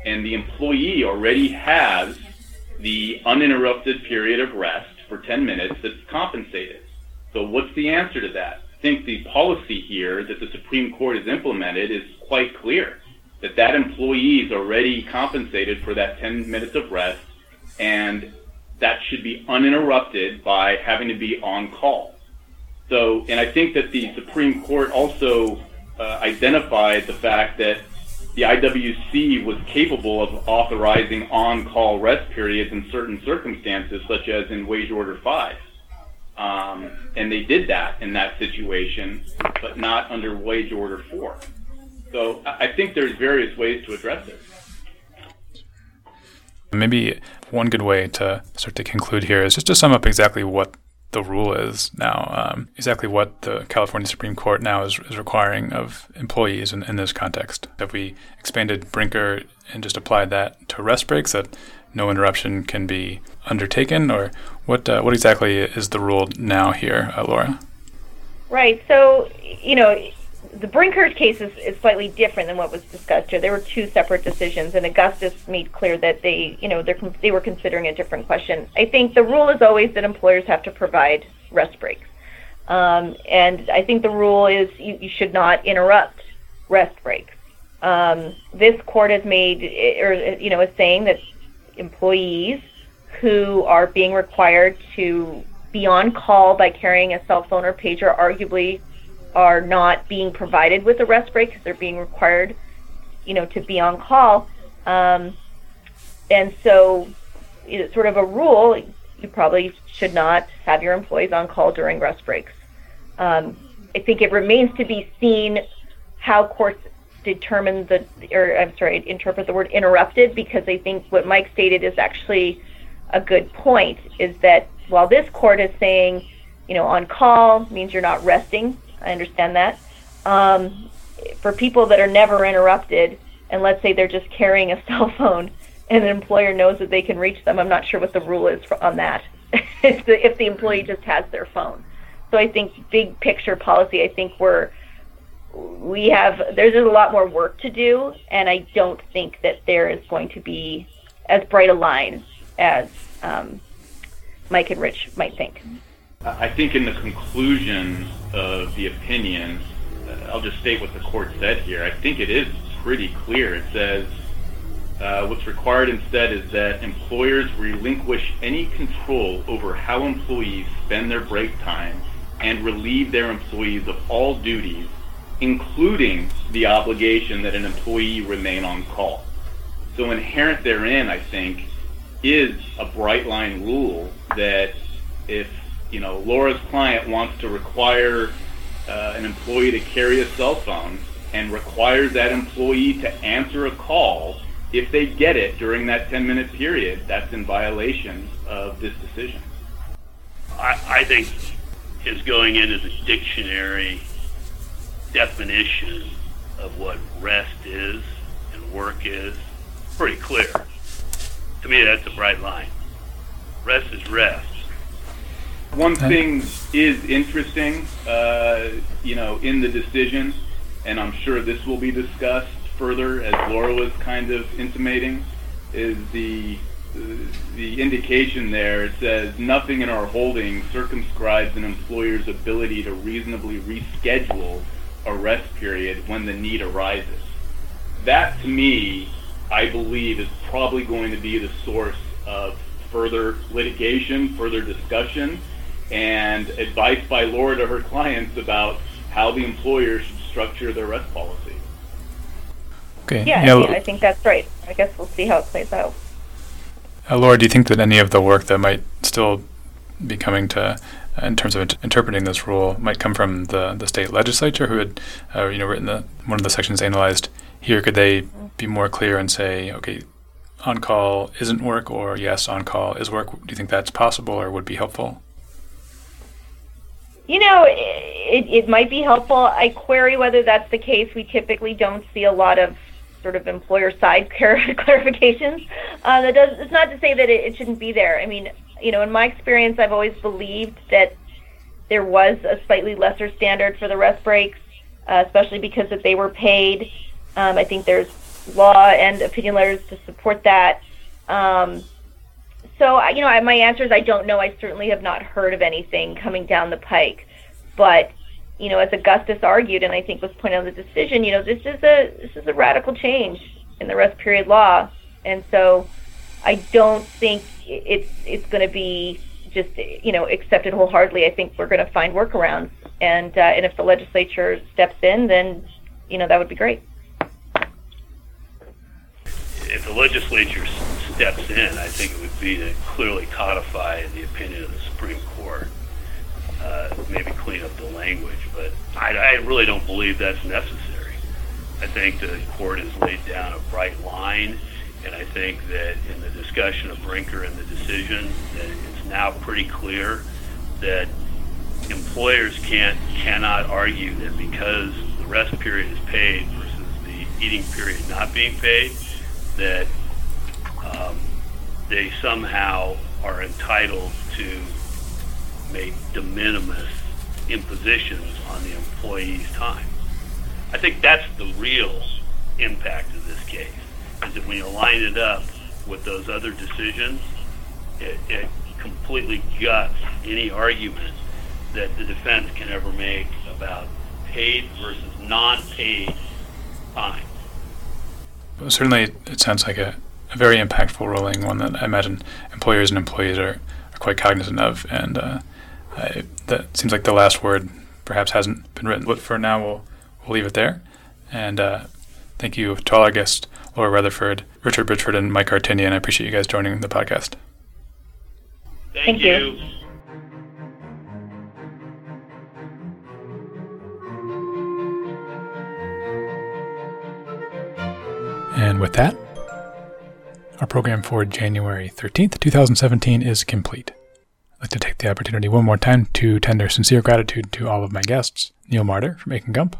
E: And the employee already has the uninterrupted period of rest for 10 minutes that's compensated. So what's the answer to that? I think the policy here that the Supreme Court has implemented is quite clear that that employee is already compensated for that 10 minutes of rest and that should be uninterrupted by having to be on call. So, and I think that the Supreme Court also uh, identified the fact that the IWC was capable of authorizing on-call rest periods in certain circumstances, such as in Wage Order 5. Um, and they did that in that situation, but not under Wage Order 4. So I think there's various ways to address it.
A: Maybe one good way to start to conclude here is just to sum up exactly what the rule is now, um, exactly what the California Supreme Court now is, is requiring of employees in, in this context. Have we expanded Brinker and just applied that to rest breaks that no interruption can be undertaken, or what uh, what exactly is the rule now here, uh, Laura?
C: Right. So, you know, the Brinker case is, is slightly different than what was discussed here. There were two separate decisions, and Augustus made clear that they, you know, they were considering a different question. I think the rule is always that employers have to provide rest breaks, um, and I think the rule is you, you should not interrupt rest breaks. Um, this court has made, or you know, is saying that employees who are being required to be on call by carrying a cell phone or pager arguably are not being provided with a rest break because they're being required, you know, to be on call. Um, and so, it's sort of a rule, you probably should not have your employees on call during rest breaks. Um, I think it remains to be seen how courts determine the, or I'm sorry, interpret the word interrupted because I think what Mike stated is actually a good point. Is that while this court is saying, you know, on call means you're not resting, I understand that. Um, for people that are never interrupted, and let's say they're just carrying a cell phone, and an employer knows that they can reach them, I'm not sure what the rule is for, on that. if the if the employee just has their phone. So I think big picture policy. I think we're we have there's a lot more work to do, and I don't think that there is going to be as bright a line as um, Mike and Rich might think.
E: I think in the conclusion of the opinion, uh, I'll just state what the court said here. I think it is pretty clear. It says uh, what's required instead is that employers relinquish any control over how employees spend their break time and relieve their employees of all duties, including the obligation that an employee remain on call. So inherent therein, I think, is a bright line rule that if you know, Laura's client wants to require uh, an employee to carry a cell phone and requires that employee to answer a call if they get it during that 10 minute period, that's in violation of this decision.
D: I, I think his going into the dictionary definition of what rest is and work is pretty clear. To me, that's a bright line. Rest is rest.
E: One thing is interesting, uh, you know, in the decision, and I'm sure this will be discussed further, as Laura was kind of intimating, is the the indication there. It says nothing in our holding circumscribes an employer's ability to reasonably reschedule a rest period when the need arises. That, to me, I believe, is probably going to be the source of further litigation, further discussion, and advice by Laura to her clients about how the employer should structure their rest policy.
A: Okay.
C: Yeah, yeah, I think that's right. I guess we'll see how it plays out.
A: Uh, Laura, do you think that any of the work that might still be coming to, uh, in terms of int- interpreting this rule, might come from the, the state legislature who had, uh, you know, written the one of the sections analyzed here? Could they be more clear and say, okay, on call isn't work, or yes, on call is work? Do you think that's possible, or would be helpful?
C: You know, it, it might be helpful. I query whether that's the case. We typically don't see a lot of sort of employer side clarifications. Uh, that does. It's not to say that it, it shouldn't be there. I mean, you know, in my experience, I've always believed that there was a slightly lesser standard for the rest breaks, uh, especially because that they were paid. Um, I think there's law and opinion letters to support that. Um, so, you know, my answer is I don't know. I certainly have not heard of anything coming down the pike. But, you know, as Augustus argued, and I think was pointed out in the decision, you know, this is a this is a radical change in the rest period law, and so I don't think it's it's going to be just you know accepted wholeheartedly. I think we're going to find workarounds, and uh, and if the legislature steps in, then you know that would be great.
D: If the legislature steps in, I think it would be to clearly codify the opinion of the Supreme Court. Uh, maybe clean up the language, but I, I really don't believe that's necessary. I think the court has laid down a bright line, and I think that in the discussion of Brinker and the decision, that it's now pretty clear that employers can't cannot argue that because the rest period is paid versus the eating period not being paid, that um, they somehow are entitled to make de minimis impositions on the employee's time. I think that's the real impact of this case. Is that when you line it up with those other decisions, it, it completely guts any argument that the defense can ever make about paid versus non-paid time.
A: Well, certainly, it sounds like a, a, very impactful ruling, one that I imagine employers and employees are, are quite cognizant of, and uh, I, that seems like the last word perhaps hasn't been written. But for now, we'll we'll leave it there. And uh, thank you to all our guests, Laura Reathaford, Richard Bridgford, and Mike Artinian. I appreciate you guys joining the podcast.
D: Thank, thank you. you.
A: And with that, our program for January 13th, 2017 is complete. I'd like to take the opportunity one more time to tender sincere gratitude to all of my guests Neil Marder from Akin Gump,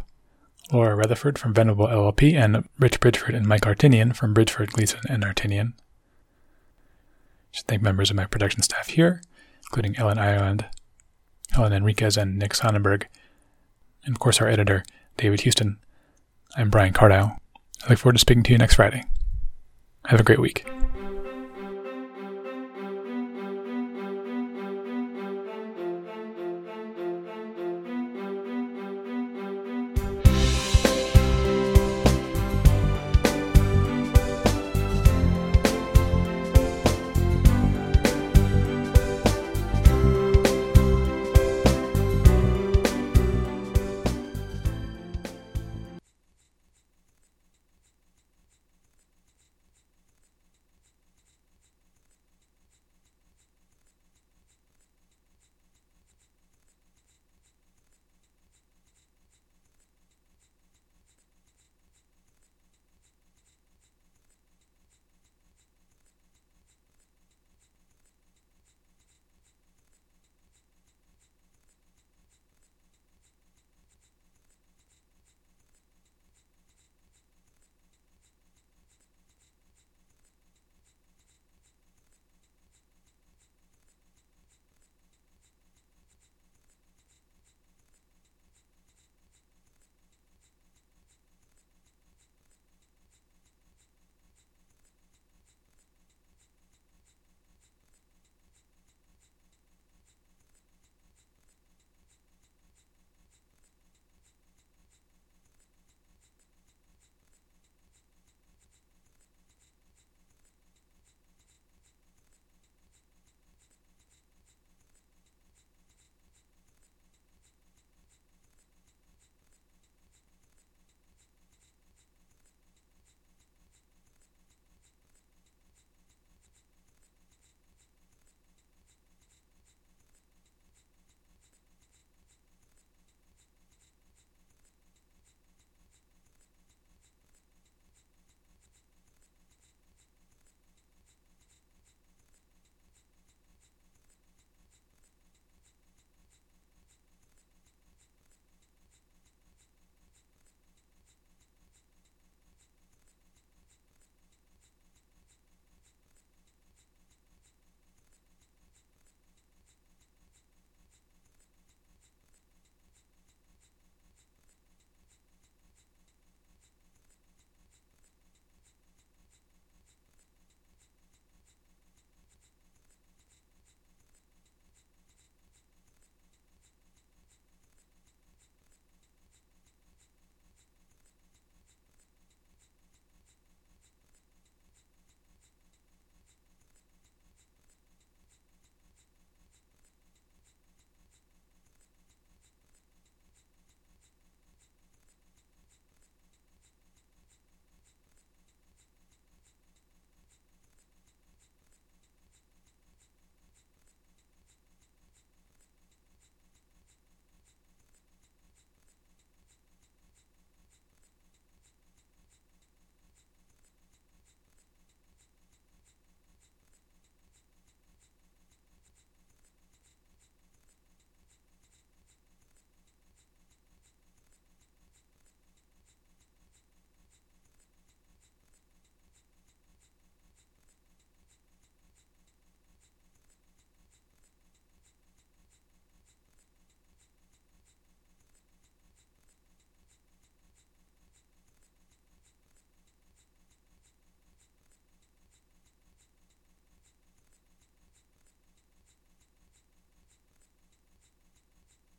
A: Laura Reathaford from Venable LLP, and Rich Bridgford and Mike Artinian from Bridgford, Gleason, and Artinian. I should thank members of my production staff here, including Ellen Ireland, Helen Enriquez, and Nick Sonnenberg, and of course our editor, David Houston. I'm Brian Cardile. I look forward to speaking to you next Friday. Have a great week.